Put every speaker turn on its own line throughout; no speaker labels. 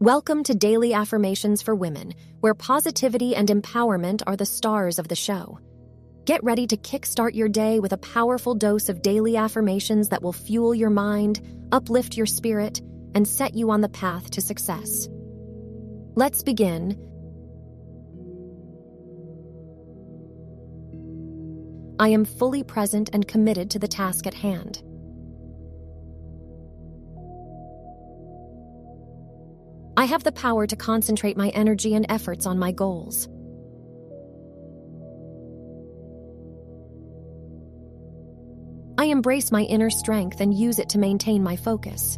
Welcome to Daily Affirmations for Women, where positivity and empowerment are the stars of the show. Get ready to kickstart your day with a powerful dose of daily affirmations that will fuel your mind, uplift your spirit, and set you on the path to success. Let's begin. I am fully present and committed to the task at hand. I have the power to concentrate my energy and efforts on my goals. I embrace my inner strength and use it to maintain my focus.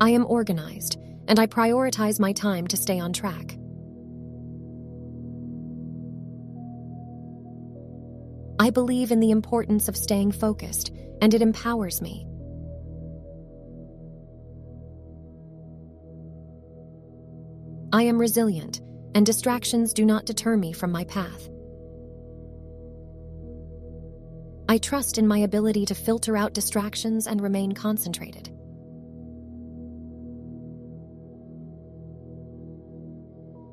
I am organized, and I prioritize my time to stay on track. I believe in the importance of staying focused, and it empowers me. I am resilient, and distractions do not deter me from my path. I trust in my ability to filter out distractions and remain concentrated.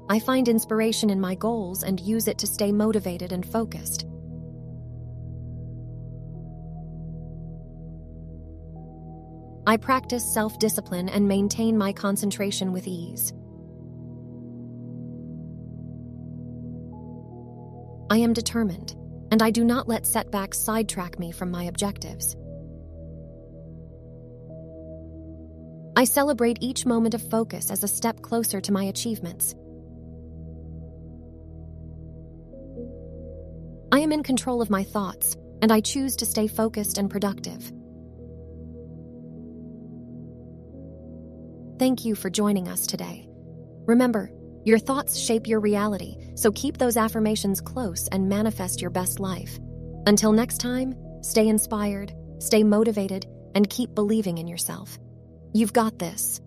I find inspiration in my goals and use it to stay motivated and focused. I practice self discipline and maintain my concentration with ease. I am determined, and I do not let setbacks sidetrack me from my objectives. I celebrate each moment of focus as a step closer to my achievements. I am in control of my thoughts, and I choose to stay focused and productive. Thank you for joining us today. Remember, your thoughts shape your reality, so keep those affirmations close and manifest your best life. Until next time, stay inspired, stay motivated, and keep believing in yourself. You've got this.